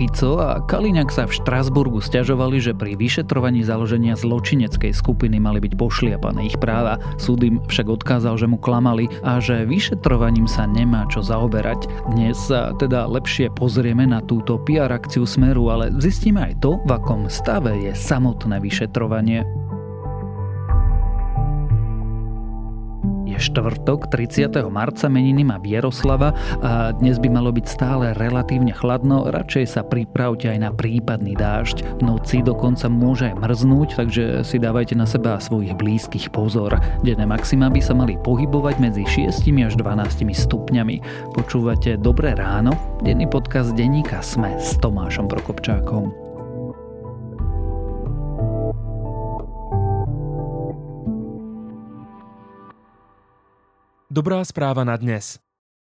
Fico a Kaliňák sa v Štrasburgu stiažovali, že pri vyšetrovaní založenia zločineckej skupiny mali byť pošliapané ich práva. Súd im však odkázal, že mu klamali a že vyšetrovaním sa nemá čo zaoberať. Dnes sa teda lepšie pozrieme na túto PR akciu Smeru, ale zistíme aj to, v akom stave je samotné vyšetrovanie. Štvrtok 30. marca meniny má Vieroslava a dnes by malo byť stále relatívne chladno, radšej sa pripravte aj na prípadný dážď. Noci dokonca môže aj mrznúť, takže si dávajte na seba a svojich blízkych pozor. Denné maxima by sa mali pohybovať medzi 6 až 12 stupňami. Počúvate Dobré ráno? Denný podcast denníka Sme s Tomášom Prokopčákom. Dobrá správa na dnes.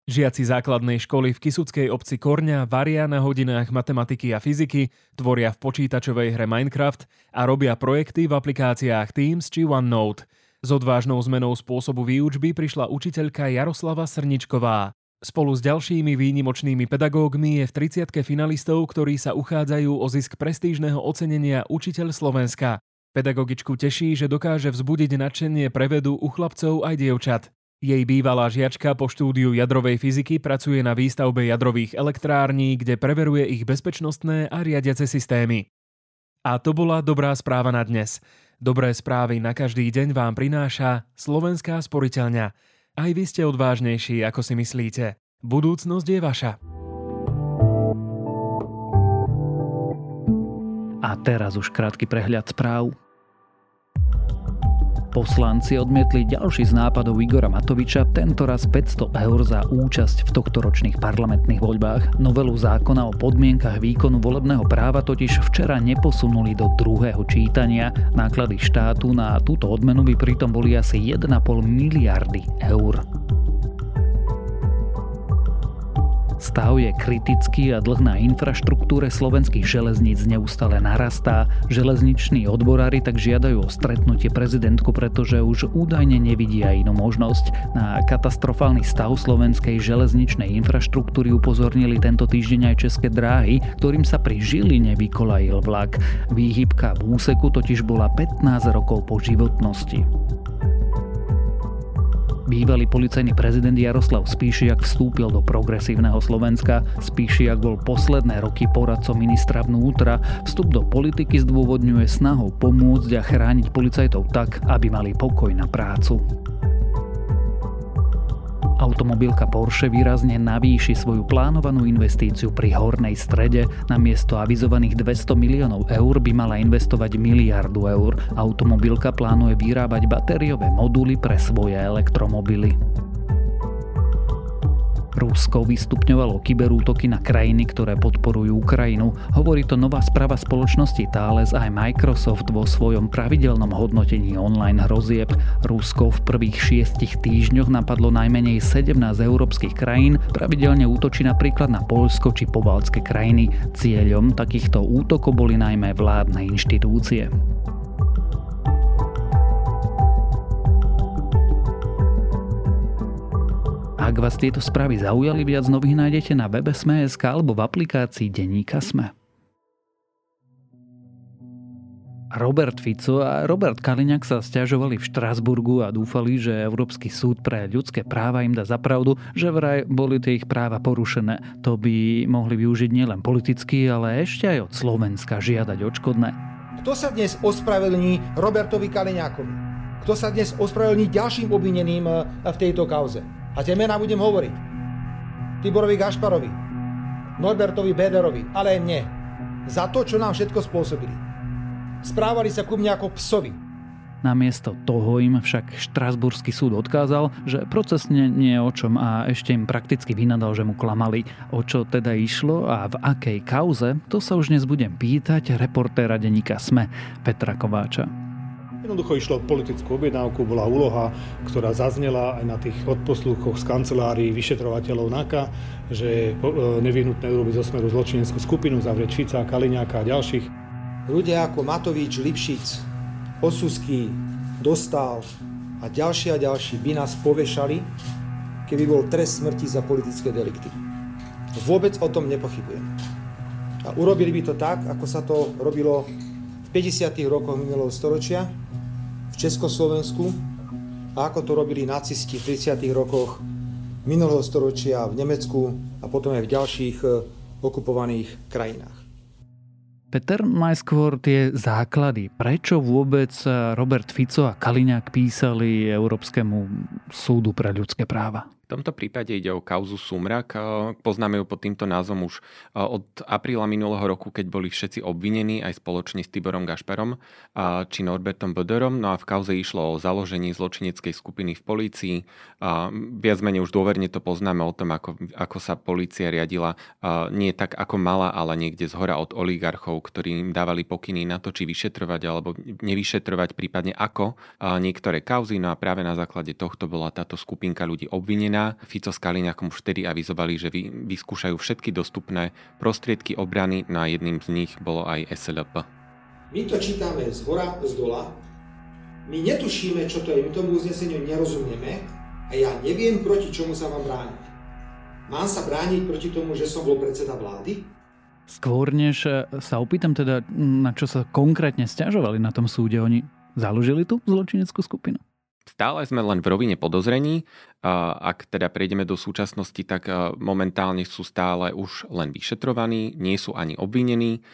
Žiaci základnej školy v Kisuckej obci Korňa varia na hodinách matematiky a fyziky, tvoria v počítačovej hre Minecraft a robia projekty v aplikáciách Teams či OneNote. S odvážnou zmenou spôsobu výučby prišla učiteľka Jaroslava Srničková. Spolu s ďalšími výnimočnými pedagógmi je v 30 finalistov, ktorí sa uchádzajú o zisk prestížneho ocenenia Učiteľ Slovenska. Pedagogičku teší, že dokáže vzbudiť nadšenie prevedu u chlapcov aj dievčat. Jej bývalá žiačka po štúdiu jadrovej fyziky pracuje na výstavbe jadrových elektrární, kde preveruje ich bezpečnostné a riadiace systémy. A to bola dobrá správa na dnes. Dobré správy na každý deň vám prináša Slovenská sporiteľňa. Aj vy ste odvážnejší, ako si myslíte. Budúcnosť je vaša. A teraz už krátky prehľad správ. Poslanci odmietli ďalší z nápadov Igora Matoviča, tentoraz 500 eur za účasť v tohtoročných parlamentných voľbách. Novelu zákona o podmienkach výkonu volebného práva totiž včera neposunuli do druhého čítania. Náklady štátu na túto odmenu by pritom boli asi 1,5 miliardy eur. Stav je kritický a dlh na infraštruktúre slovenských železníc neustále narastá. Železniční odborári tak žiadajú o stretnutie prezidentku, pretože už údajne nevidia inú možnosť. Na katastrofálny stav slovenskej železničnej infraštruktúry upozornili tento týždeň aj české dráhy, ktorým sa pri Žiline vykolajil vlak. Výhybka v úseku totiž bola 15 rokov po životnosti. Bývalý policajný prezident Jaroslav Spíšiak vstúpil do progresívneho Slovenska. Spíšiak bol posledné roky poradcom ministra vnútra. Vstup do politiky zdôvodňuje snahou pomôcť a chrániť policajtov tak, aby mali pokoj na prácu. Automobilka Porsche výrazne navýši svoju plánovanú investíciu pri hornej strede. Na miesto avizovaných 200 miliónov eur by mala investovať miliardu eur. Automobilka plánuje vyrábať batériové moduly pre svoje elektromobily. Rusko vystupňovalo kyberútoky na krajiny, ktoré podporujú Ukrajinu. Hovorí to nová správa spoločnosti Thales aj Microsoft vo svojom pravidelnom hodnotení online hrozieb. Rusko v prvých šiestich týždňoch napadlo najmenej 17 európskych krajín, pravidelne útočí napríklad na Polsko či pobaltské krajiny. Cieľom takýchto útokov boli najmä vládne inštitúcie. Ak vás tieto správy zaujali, viac nových nájdete na webe Sme.sk alebo v aplikácii Denníka Sme. Robert Fico a Robert Kaliňák sa stiažovali v Štrasburgu a dúfali, že Európsky súd pre ľudské práva im dá zapravdu, že vraj boli tie ich práva porušené. To by mohli využiť nielen politicky, ale ešte aj od Slovenska žiadať odškodné. Kto sa dnes ospravedlní Robertovi Kaliňákovi? Kto sa dnes ospravedlní ďalším obvineným eh, v tejto kauze? A tie mená budem hovoriť. Tiborovi Gašparovi, Norbertovi Bederovi, ale aj mne. Za to, čo nám všetko spôsobili. Správali sa ku mne ako psovi. Namiesto toho im však Štrasburský súd odkázal, že procesne nie je o čom a ešte im prakticky vynadal, že mu klamali. O čo teda išlo a v akej kauze, to sa už dnes budem pýtať reportéra denníka SME Petra Kováča. Jednoducho išlo o politickú objednávku, bola úloha, ktorá zaznela aj na tých odposluchoch z kancelárií vyšetrovateľov NAKA, že je e, nevyhnutné urobiť zo smeru zločineckú skupinu, zavrieť Fica, Kaliňáka a ďalších. Ľudia ako Matovič, Lipšic, Osusky, Dostal a ďalší a ďalší by nás povešali, keby bol trest smrti za politické delikty. Vôbec o tom nepochybujem. A urobili by to tak, ako sa to robilo v 50. rokoch minulého storočia v Československu a ako to robili nacisti v 30. rokoch minulého storočia v Nemecku a potom aj v ďalších e, okupovaných krajinách. Peter, najskôr tie základy. Prečo vôbec Robert Fico a Kaliňák písali Európskemu súdu pre ľudské práva? Tomto prípade ide o kauzu Sumrak. Poznáme ju pod týmto názvom už od apríla minulého roku, keď boli všetci obvinení aj spoločne s Tiborom Gašperom či Norbertom Böderom. No a v kauze išlo o založenie zločineckej skupiny v polícii. Viac menej už dôverne to poznáme o tom, ako, ako sa polícia riadila nie tak ako mala, ale niekde z hora od oligarchov, ktorí im dávali pokyny na to, či vyšetrovať alebo nevyšetrovať, prípadne ako niektoré kauzy. No a práve na základe tohto bola táto skupinka ľudí obvinená dňa Fico s Kaliňakom už vtedy avizovali, že vy, vyskúšajú všetky dostupné prostriedky obrany, no a jedným z nich bolo aj SLP. My to čítame z hora, z dola, my netušíme, čo to je, my tomu uzneseniu nerozumieme a ja neviem, proti čomu sa mám brániť. Mám sa brániť proti tomu, že som bol predseda vlády? Skôr než sa opýtam teda, na čo sa konkrétne stiažovali na tom súde, oni založili tú zločineckú skupinu? Stále sme len v rovine podozrení. Ak teda prejdeme do súčasnosti, tak momentálne sú stále už len vyšetrovaní, nie sú ani obvinení,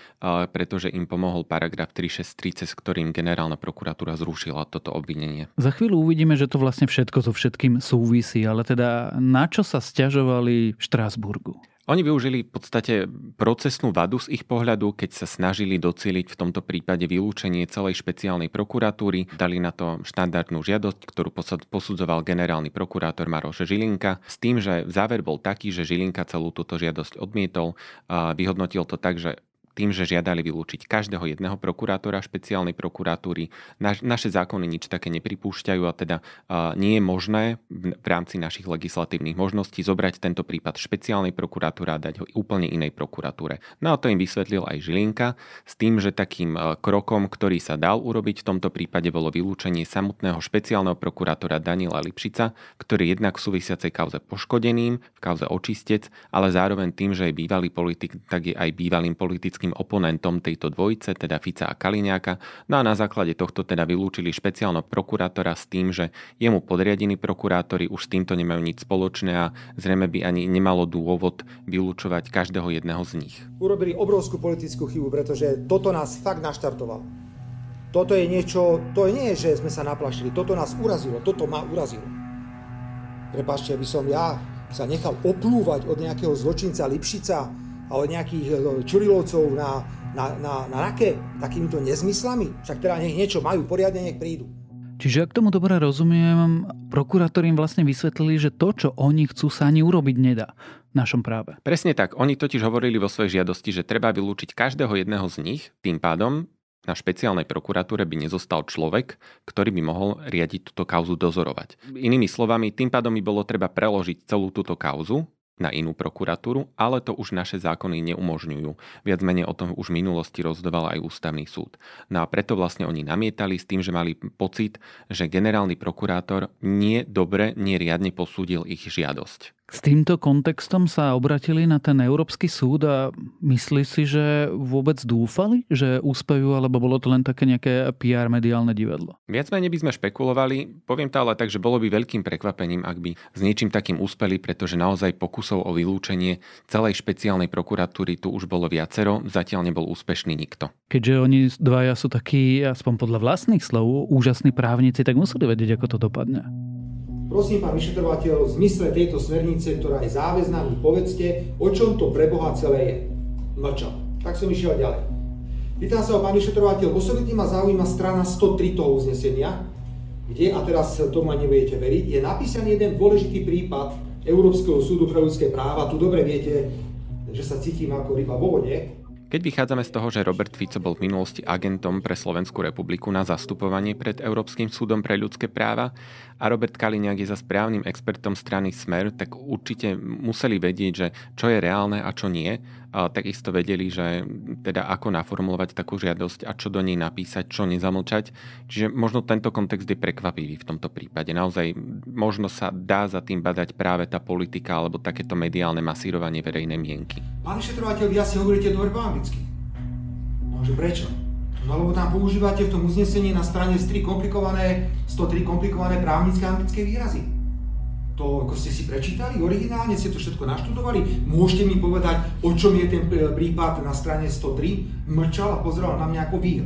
pretože im pomohol paragraf 363, cez ktorým generálna prokuratúra zrušila toto obvinenie. Za chvíľu uvidíme, že to vlastne všetko so všetkým súvisí, ale teda na čo sa stiažovali v Štrásburgu? Oni využili v podstate procesnú vadu z ich pohľadu, keď sa snažili docieliť v tomto prípade vylúčenie celej špeciálnej prokuratúry. Dali na to štandardnú žiadosť, ktorú posudzoval generálny prokurátor Maroš Žilinka, s tým, že záver bol taký, že Žilinka celú túto žiadosť odmietol. A vyhodnotil to tak, že tým, že žiadali vylúčiť každého jedného prokurátora špeciálnej prokuratúry. Naš, naše zákony nič také nepripúšťajú a teda uh, nie je možné v, v rámci našich legislatívnych možností zobrať tento prípad špeciálnej prokuratúry a dať ho úplne inej prokuratúre. No a to im vysvetlil aj Žilinka s tým, že takým uh, krokom, ktorý sa dal urobiť v tomto prípade bolo vylúčenie samotného špeciálneho prokurátora Daniela Lipšica, ktorý jednak v súvisiacej kauze poškodeným, v kauze očistec, ale zároveň tým, že je bývalý politik, tak je aj bývalým politickým politickým oponentom tejto dvojice, teda Fica a Kaliňáka. No a na základe tohto teda vylúčili špeciálno prokurátora s tým, že jemu podriadení prokurátori už s týmto nemajú nič spoločné a zrejme by ani nemalo dôvod vylúčovať každého jedného z nich. Urobili obrovskú politickú chybu, pretože toto nás fakt naštartovalo. Toto je niečo, to nie je, že sme sa naplašili, toto nás urazilo, toto ma urazilo. Prepačte, by som ja sa nechal oplúvať od nejakého zločinca Lipšica, a od nejakých e, čurilovcov na, na, na, na rake takýmito nezmyslami? Však teda nech niečo majú, poriadne nech prídu. Čiže ak tomu dobre rozumiem, prokurátori im vlastne vysvetlili, že to, čo oni chcú, sa ani urobiť nedá v našom práve. Presne tak. Oni totiž hovorili vo svojej žiadosti, že treba vylúčiť každého jedného z nich, tým pádom na špeciálnej prokuratúre by nezostal človek, ktorý by mohol riadiť túto kauzu dozorovať. Inými slovami, tým pádom by bolo treba preložiť celú túto kauzu na inú prokuratúru, ale to už naše zákony neumožňujú. Viac menej o tom už v minulosti rozhodoval aj ústavný súd. No a preto vlastne oni namietali s tým, že mali pocit, že generálny prokurátor nie dobre, nie riadne posúdil ich žiadosť. S týmto kontextom sa obratili na ten Európsky súd a myslí si, že vôbec dúfali, že úspejú, alebo bolo to len také nejaké PR mediálne divadlo? Viac menej by sme špekulovali, poviem to ale tak, že bolo by veľkým prekvapením, ak by s niečím takým úspeli, pretože naozaj pokusov o vylúčenie celej špeciálnej prokuratúry tu už bolo viacero, zatiaľ nebol úspešný nikto. Keďže oni dvaja sú takí, aspoň podľa vlastných slov, úžasní právnici, tak museli vedieť, ako to dopadne. Prosím, pán vyšetrovateľ, v zmysle tejto smernice, ktorá je záväzná, mi povedzte, o čom to pre Boha celé je. Mlčal. Tak som išiel ďalej. Pýtam sa o pán vyšetrovateľ, osobitne ma zaujíma strana 103 toho uznesenia, kde, a teraz tomu nebudete veriť, je napísaný jeden dôležitý prípad Európskeho súdu pre ľudské práva. Tu dobre viete, že sa cítim ako ryba vo vode. Keď vychádzame z toho, že Robert Fico bol v minulosti agentom pre Slovenskú republiku na zastupovanie pred Európskym súdom pre ľudské práva a Robert Kaliňák je za správnym expertom strany Smer, tak určite museli vedieť, že čo je reálne a čo nie. Takisto vedeli, že teda ako naformulovať takú žiadosť a čo do nej napísať, čo nezamlčať. Čiže možno tento kontext je prekvapivý v tomto prípade. Naozaj možno sa dá za tým badať práve tá politika alebo takéto mediálne masírovanie verejnej mienky. Pán vyšetrovateľ, vy asi hovoríte dobre po anglicky. Môže prečo? No lebo tam používate v tom uznesení na strane 103 komplikované, 103 komplikované právnické anglické výrazy. To ako ste si prečítali originálne, ste to všetko naštudovali? Môžete mi povedať, o čom je ten e, prípad na strane 103? Mlčal a pozeral na mňa ako vír.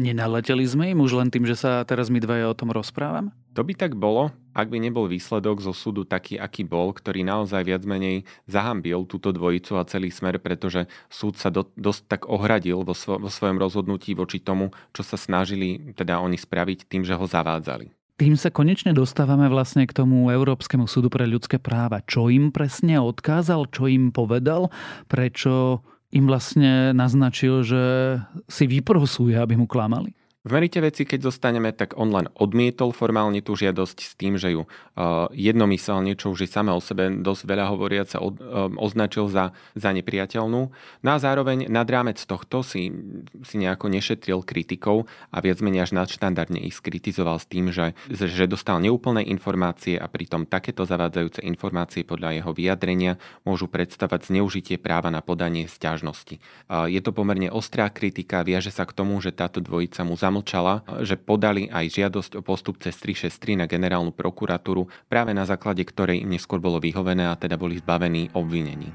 Nenaleteli sme im už len tým, že sa teraz my dvaja o tom rozprávame? To by tak bolo, ak by nebol výsledok zo súdu taký, aký bol, ktorý naozaj viac menej zahambil túto dvojicu a celý smer, pretože súd sa do, dosť tak ohradil vo, svo, vo svojom rozhodnutí voči tomu, čo sa snažili teda oni spraviť tým, že ho zavádzali. Tým sa konečne dostávame vlastne k tomu Európskemu súdu pre ľudské práva. Čo im presne odkázal, čo im povedal, prečo im vlastne naznačil, že si vyprosuje, aby mu klamali? V merite veci, keď zostaneme, tak on len odmietol formálne tú žiadosť s tým, že ju uh, jednomyselne, čo už je samé o sebe dosť veľa hovoriaca, od, uh, označil za, za nepriateľnú. No a zároveň nad rámec tohto si, si nejako nešetril kritikov a viac menej až nadštandardne ich skritizoval s tým, že, že dostal neúplné informácie a pritom takéto zavádzajúce informácie podľa jeho vyjadrenia môžu predstavať zneužitie práva na podanie sťažnosti. Uh, je to pomerne ostrá kritika, viaže sa k tomu, že táto dvojica mu zamlčala zamlčala, že podali aj žiadosť o postup cez 363 na generálnu prokuratúru, práve na základe ktorej neskôr bolo vyhovené a teda boli zbavení obvinení.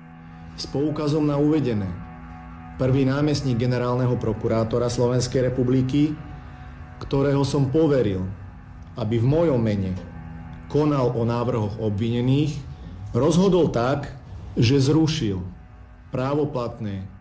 S poukazom na uvedené, prvý námestník generálneho prokurátora Slovenskej republiky, ktorého som poveril, aby v mojom mene konal o návrhoch obvinených, rozhodol tak, že zrušil právoplatné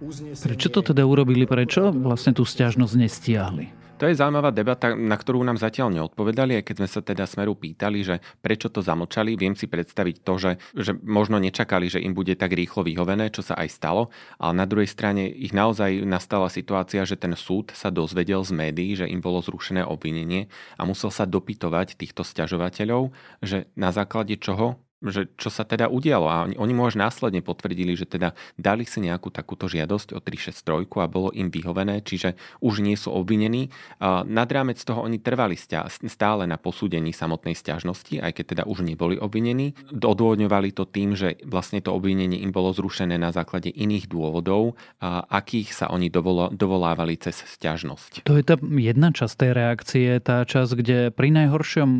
Prečo to teda urobili? Prečo vlastne tú stiažnosť nestiahli? To je zaujímavá debata, na ktorú nám zatiaľ neodpovedali, aj keď sme sa teda Smeru pýtali, že prečo to zamlčali. Viem si predstaviť to, že, že možno nečakali, že im bude tak rýchlo vyhovené, čo sa aj stalo, ale na druhej strane ich naozaj nastala situácia, že ten súd sa dozvedel z médií, že im bolo zrušené obvinenie a musel sa dopytovať týchto stiažovateľov, že na základe čoho že čo sa teda udialo. A oni, oni mu až následne potvrdili, že teda dali si nejakú takúto žiadosť o 363 a bolo im vyhovené, čiže už nie sú obvinení. Nad rámec toho oni trvali stále na posúdení samotnej stiažnosti, aj keď teda už neboli obvinení. Odôvodňovali to tým, že vlastne to obvinenie im bolo zrušené na základe iných dôvodov, akých sa oni dovolávali cez stiažnosť. To je tá jedna časť tej reakcie, tá časť, kde pri najhoršom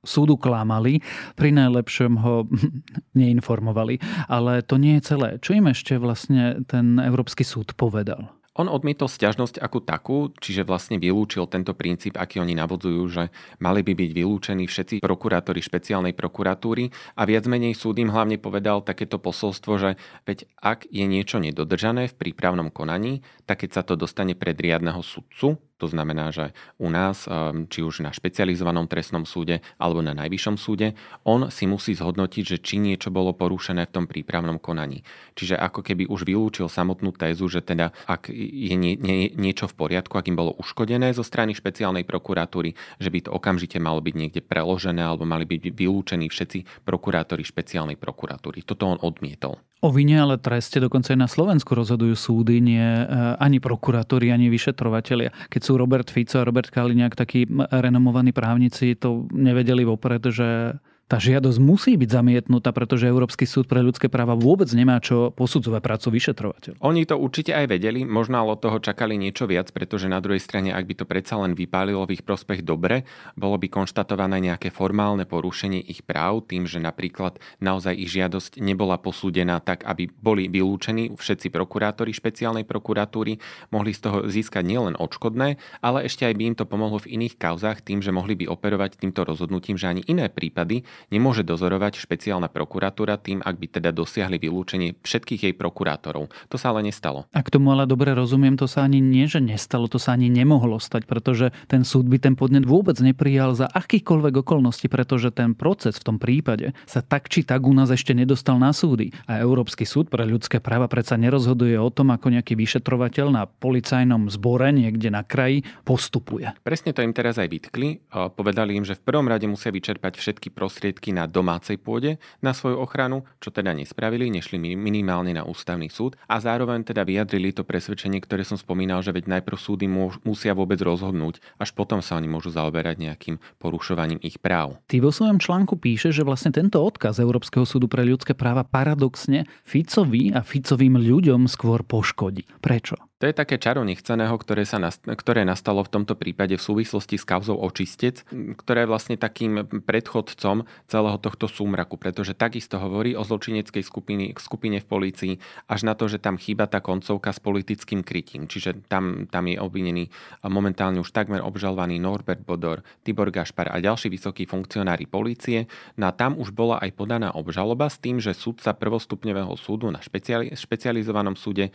súdu klamali, pri najlepšom ho neinformovali. Ale to nie je celé. Čo im ešte vlastne ten Európsky súd povedal? On odmietol stiažnosť ako takú, čiže vlastne vylúčil tento princíp, aký oni navodzujú, že mali by byť vylúčení všetci prokurátori špeciálnej prokuratúry a viac menej súd im hlavne povedal takéto posolstvo, že veď ak je niečo nedodržané v prípravnom konaní, tak keď sa to dostane pred riadneho sudcu, to znamená, že u nás, ehm, či už na špecializovanom trestnom súde alebo na najvyššom súde, on si musí zhodnotiť, že či niečo bolo porušené v tom prípravnom konaní. Čiže ako keby už vylúčil samotnú tézu, že teda ak je nie, nie, niečo v poriadku, ak im bolo uškodené zo strany špeciálnej prokuratúry, že by to okamžite malo byť niekde preložené alebo mali byť vylúčení všetci prokurátori špeciálnej prokuratúry. Toto on odmietol. O vine ale treste dokonca aj na Slovensku rozhodujú súdy, nie e, ani prokurátori, ani vyšetrovateľia. Keď sú Robert Fico a Robert Kaliňák takí renomovaní právnici, to nevedeli vopred, že tá žiadosť musí byť zamietnutá, pretože Európsky súd pre ľudské práva vôbec nemá čo posudzovať prácu vyšetrovateľ. Oni to určite aj vedeli, možno ale od toho čakali niečo viac, pretože na druhej strane, ak by to predsa len vypálilo v ich prospech dobre, bolo by konštatované nejaké formálne porušenie ich práv tým, že napríklad naozaj ich žiadosť nebola posúdená tak, aby boli vylúčení všetci prokurátori špeciálnej prokuratúry, mohli z toho získať nielen odškodné, ale ešte aj by im to pomohlo v iných kauzách tým, že mohli by operovať týmto rozhodnutím, že ani iné prípady nemôže dozorovať špeciálna prokuratúra tým, ak by teda dosiahli vylúčenie všetkých jej prokurátorov. To sa ale nestalo. A k tomu ale dobre rozumiem, to sa ani nie, že nestalo, to sa ani nemohlo stať, pretože ten súd by ten podnet vôbec neprijal za akýkoľvek okolnosti, pretože ten proces v tom prípade sa tak či tak u nás ešte nedostal na súdy. A Európsky súd pre ľudské práva predsa nerozhoduje o tom, ako nejaký vyšetrovateľ na policajnom zbore niekde na kraji postupuje. Presne to im teraz aj vytkli. Povedali im, že v prvom rade musia vyčerpať všetky prostriedky prostriedky na domácej pôde na svoju ochranu, čo teda nespravili, nešli minimálne na ústavný súd a zároveň teda vyjadrili to presvedčenie, ktoré som spomínal, že veď najprv súdy musia vôbec rozhodnúť, až potom sa oni môžu zaoberať nejakým porušovaním ich práv. Ty vo svojom článku píše, že vlastne tento odkaz Európskeho súdu pre ľudské práva paradoxne Ficovi a Ficovým ľuďom skôr poškodí. Prečo? To je také čaro nechceného, ktoré, sa nast- ktoré nastalo v tomto prípade v súvislosti s kauzou očistec, ktoré je vlastne takým predchodcom celého tohto súmraku, pretože takisto hovorí o zločineckej skupine, skupine v polícii, až na to, že tam chýba tá koncovka s politickým krytím. Čiže tam, tam je obvinený momentálne už takmer obžalovaný Norbert Bodor, Tibor Gašpar a ďalší vysokí funkcionári polície. No a tam už bola aj podaná obžaloba s tým, že súdca prvostupňového súdu na špeciali- špecializovanom súde e,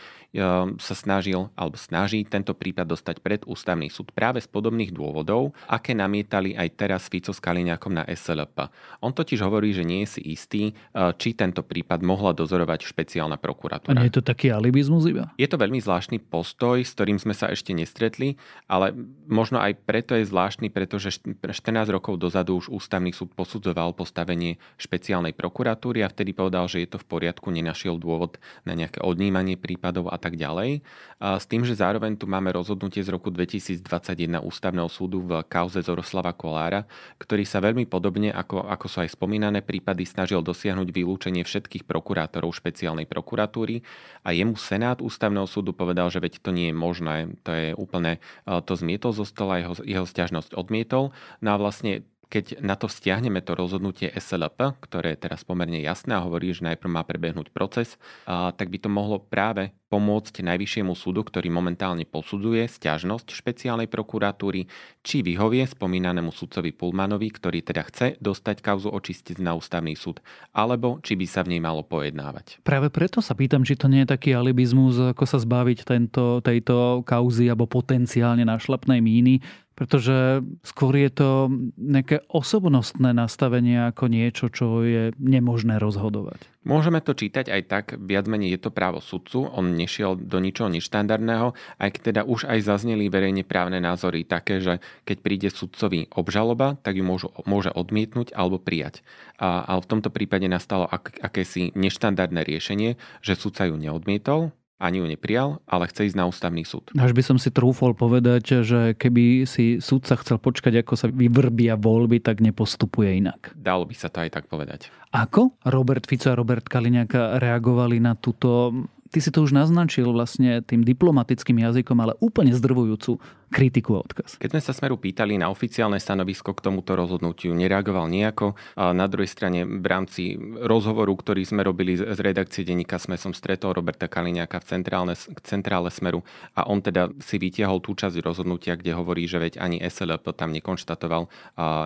sa snaží snažil alebo snaží tento prípad dostať pred ústavný súd práve z podobných dôvodov, aké namietali aj teraz Fico s Kaliňákom na SLP. On totiž hovorí, že nie je si istý, e, či tento prípad mohla dozorovať špeciálna prokuratúra. A nie je to taký alibizmus iba? Je to veľmi zvláštny postoj, s ktorým sme sa ešte nestretli, ale možno aj preto je zvláštny, pretože 14 rokov dozadu už ústavný súd posudzoval postavenie špeciálnej prokuratúry a vtedy povedal, že je to v poriadku, nenašiel dôvod na nejaké odnímanie prípadov a tak ďalej s tým, že zároveň tu máme rozhodnutie z roku 2021 Ústavného súdu v kauze Zoroslava Kolára, ktorý sa veľmi podobne, ako, ako sú aj spomínané prípady, snažil dosiahnuť vylúčenie všetkých prokurátorov špeciálnej prokuratúry a jemu Senát Ústavného súdu povedal, že veď to nie je možné, to je úplne, to zmietol zo stola, jeho, jeho stiažnosť odmietol. No a vlastne keď na to stiahneme to rozhodnutie SLP, ktoré je teraz pomerne jasné a hovorí, že najprv má prebehnúť proces, tak by to mohlo práve pomôcť Najvyššiemu súdu, ktorý momentálne posudzuje stiažnosť špeciálnej prokuratúry, či vyhovie spomínanému sudcovi Pulmanovi, ktorý teda chce dostať kauzu očistiť na ústavný súd, alebo či by sa v nej malo pojednávať. Práve preto sa pýtam, či to nie je taký alibizmus, ako sa zbaviť tento, tejto kauzy alebo potenciálne našlapnej míny, pretože skôr je to nejaké osobnostné nastavenie ako niečo, čo je nemožné rozhodovať. Môžeme to čítať aj tak, viac menej je to právo sudcu, on nešiel do ničoho neštandardného, aj keď teda už aj zazneli verejne právne názory také, že keď príde sudcovi obžaloba, tak ju môžu, môže odmietnúť alebo prijať. A, ale v tomto prípade nastalo ak, akési neštandardné riešenie, že sudca ju neodmietol, ani ju neprijal, ale chce ísť na ústavný súd. Až by som si trúfol povedať, že keby si súdca chcel počkať, ako sa vyvrbia voľby, tak nepostupuje inak. Dalo by sa to aj tak povedať. Ako Robert Fico a Robert Kaliňák reagovali na túto ty si to už naznačil vlastne tým diplomatickým jazykom, ale úplne zdrvujúcu kritiku a odkaz. Keď sme sa Smeru pýtali na oficiálne stanovisko k tomuto rozhodnutiu, nereagoval nejako. A na druhej strane v rámci rozhovoru, ktorý sme robili z redakcie denníka Sme, som stretol Roberta Kaliňáka v centrálne, centrále Smeru a on teda si vytiahol tú časť rozhodnutia, kde hovorí, že veď ani SLP tam nekonštatoval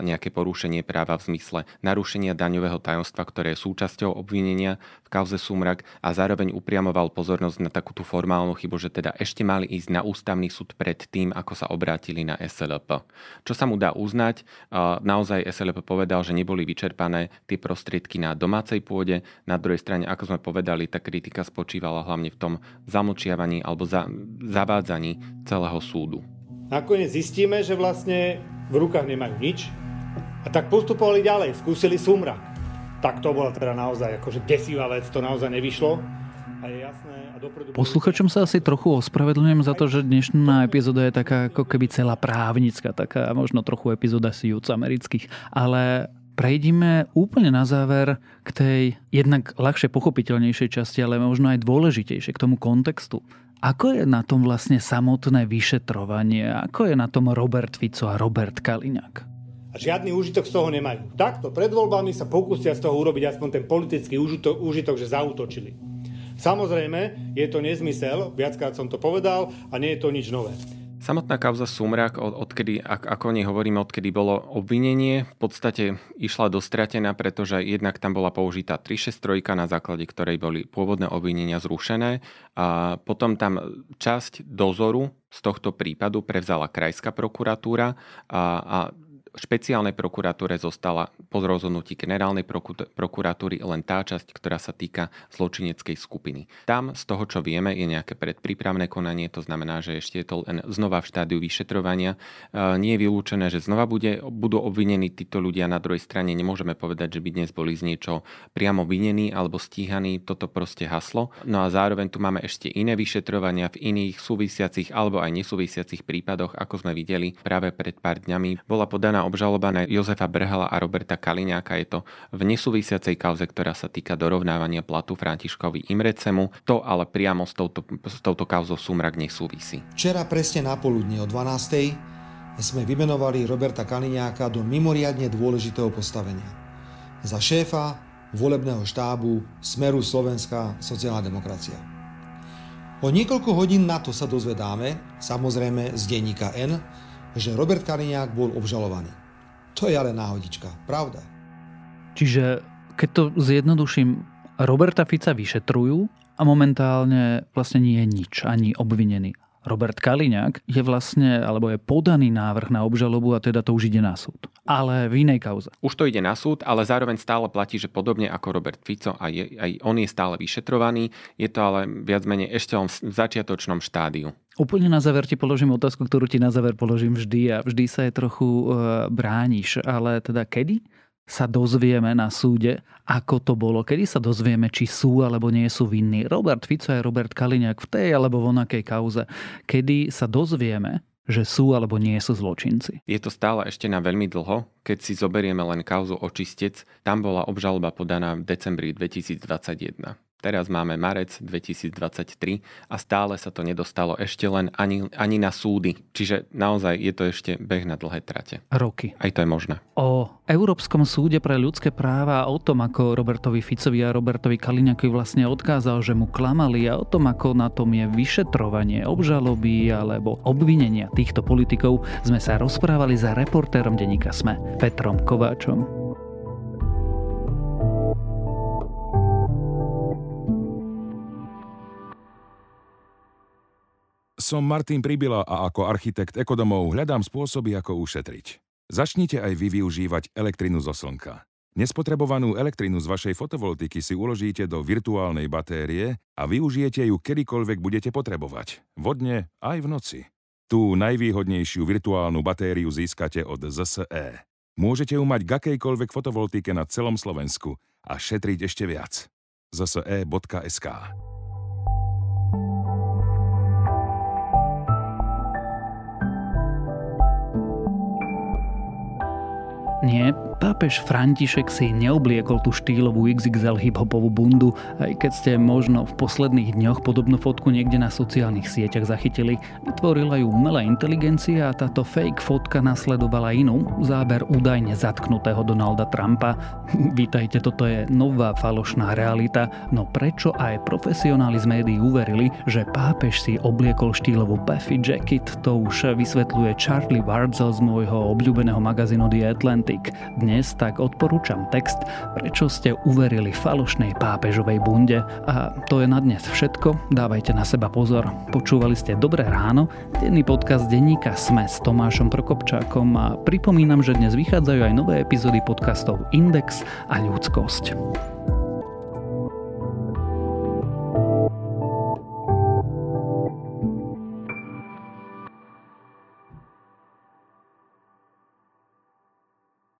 nejaké porušenie práva v zmysle narušenia daňového tajomstva, ktoré je súčasťou obvinenia v kauze Sumrak a zároveň upriamoval pozornosť na takú tú formálnu chybu, že teda ešte mali ísť na ústavný súd pred tým, ako sa obrátili na SLP. Čo sa mu dá uznať, naozaj SLP povedal, že neboli vyčerpané tie prostriedky na domácej pôde. Na druhej strane, ako sme povedali, tá kritika spočívala hlavne v tom zamlčiavaní alebo za, zavádzaní celého súdu. Nakoniec zistíme, že vlastne v rukách nemajú nič a tak postupovali ďalej, skúsili súmrak. Tak to bola teda naozaj akože desivá vec, to naozaj nevyšlo. Posluchačom sa asi trochu ospravedlňujem za to, že dnešná epizóda je taká ako keby celá právnická, taká možno trochu epizóda si amerických, ale prejdime úplne na záver k tej jednak ľahšie pochopiteľnejšej časti, ale možno aj dôležitejšie k tomu kontextu. Ako je na tom vlastne samotné vyšetrovanie? Ako je na tom Robert Fico a Robert Kaliňák? A žiadny úžitok z toho nemajú. Takto pred voľbami sa pokúsia z toho urobiť aspoň ten politický úžitok, úžitok že zautočili. Samozrejme, je to nezmysel, viackrát som to povedal a nie je to nič nové. Samotná kauza Sumrak, od, odkedy, ako o nej hovoríme, odkedy bolo obvinenie, v podstate išla dostratená, pretože jednak tam bola použitá 363, na základe ktorej boli pôvodné obvinenia zrušené. A potom tam časť dozoru z tohto prípadu prevzala krajská prokuratúra a, a špeciálnej prokuratúre zostala po rozhodnutí generálnej prokuratúry len tá časť, ktorá sa týka zločineckej skupiny. Tam z toho, čo vieme, je nejaké predprípravné konanie, to znamená, že ešte je to len znova v štádiu vyšetrovania. Nie je vylúčené, že znova bude, budú obvinení títo ľudia. Na druhej strane nemôžeme povedať, že by dnes boli z niečo priamo vinení alebo stíhaní. Toto proste haslo. No a zároveň tu máme ešte iné vyšetrovania v iných súvisiacich alebo aj nesúvisiacich prípadoch, ako sme videli práve pred pár dňami. Bola podaná obžaloba na Jozefa Brhala a Roberta Kaliňáka. Je to v nesúvisiacej kauze, ktorá sa týka dorovnávania platu Františkovi Imrecemu. To ale priamo s touto, s touto kauzou Sumrak nesúvisí. Včera presne na poludne o 12. sme vymenovali Roberta Kaliňáka do mimoriadne dôležitého postavenia. Za šéfa volebného štábu Smeru Slovenská sociálna demokracia. O niekoľko hodín na to sa dozvedáme, samozrejme z denníka N, že Robert Kaliňák bol obžalovaný. To je ale náhodička, pravda. Čiže keď to zjednoduším, Roberta Fica vyšetrujú a momentálne vlastne nie je nič, ani obvinený. Robert Kaliňák je vlastne, alebo je podaný návrh na obžalobu a teda to už ide na súd. Ale v inej kauze. Už to ide na súd, ale zároveň stále platí, že podobne ako Robert Fico, aj, aj on je stále vyšetrovaný. Je to ale viac menej ešte len v začiatočnom štádiu. Úplne na záver ti položím otázku, ktorú ti na záver položím vždy a vždy sa je trochu e, brániš. Ale teda kedy sa dozvieme na súde, ako to bolo, kedy sa dozvieme, či sú alebo nie sú vinní. Robert Fico a Robert Kaliňák v tej alebo v onakej kauze. Kedy sa dozvieme, že sú alebo nie sú zločinci. Je to stále ešte na veľmi dlho. Keď si zoberieme len kauzu očistec, tam bola obžaloba podaná v decembri 2021. Teraz máme marec 2023 a stále sa to nedostalo ešte len ani, ani na súdy. Čiže naozaj je to ešte beh na dlhé trate. Roky. Aj to je možné. O Európskom súde pre ľudské práva a o tom, ako Robertovi Ficovi a Robertovi Kaliňakovi vlastne odkázal, že mu klamali a o tom, ako na tom je vyšetrovanie, obžaloby alebo obvinenia týchto politikov, sme sa rozprávali za reportérom denníka SME, Petrom Kováčom. Som Martin Pribila a ako architekt ekodomov hľadám spôsoby, ako ušetriť. Začnite aj vy využívať elektrinu zo slnka. Nespotrebovanú elektrinu z vašej fotovoltiky si uložíte do virtuálnej batérie a využijete ju kedykoľvek budete potrebovať. Vodne aj v noci. Tú najvýhodnejšiu virtuálnu batériu získate od ZSE. Môžete ju mať k akejkoľvek fotovoltike na celom Slovensku a šetriť ešte viac. zse.sk Nie, pápež František si neobliekol tú štýlovú XXL hiphopovú bundu, aj keď ste možno v posledných dňoch podobnú fotku niekde na sociálnych sieťach zachytili. Vytvorila ju umelá inteligencia a táto fake fotka nasledovala inú, záber údajne zatknutého Donalda Trumpa. Vítajte, toto je nová falošná realita, no prečo aj profesionáli z médií uverili, že pápež si obliekol štýlovú Buffy jacket, to už vysvetľuje Charlie Warzel z môjho obľúbeného magazínu The Atlantic Katolík. Dnes tak odporúčam text, prečo ste uverili falošnej pápežovej bunde. A to je na dnes všetko, dávajte na seba pozor. Počúvali ste Dobré ráno, denný podcast denníka Sme s Tomášom Prokopčákom a pripomínam, že dnes vychádzajú aj nové epizódy podcastov Index a Ľudskosť.